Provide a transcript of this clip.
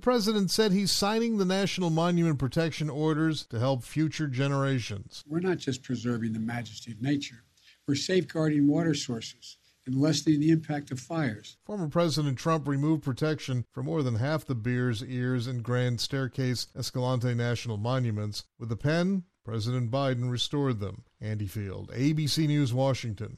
The president said he's signing the National Monument Protection Orders to help future generations. We're not just preserving the majesty of nature, we're safeguarding water sources and lessening the impact of fires. Former President Trump removed protection for more than half the Bears Ears, and Grand Staircase Escalante National Monuments. With a pen, President Biden restored them. Andy Field, ABC News, Washington.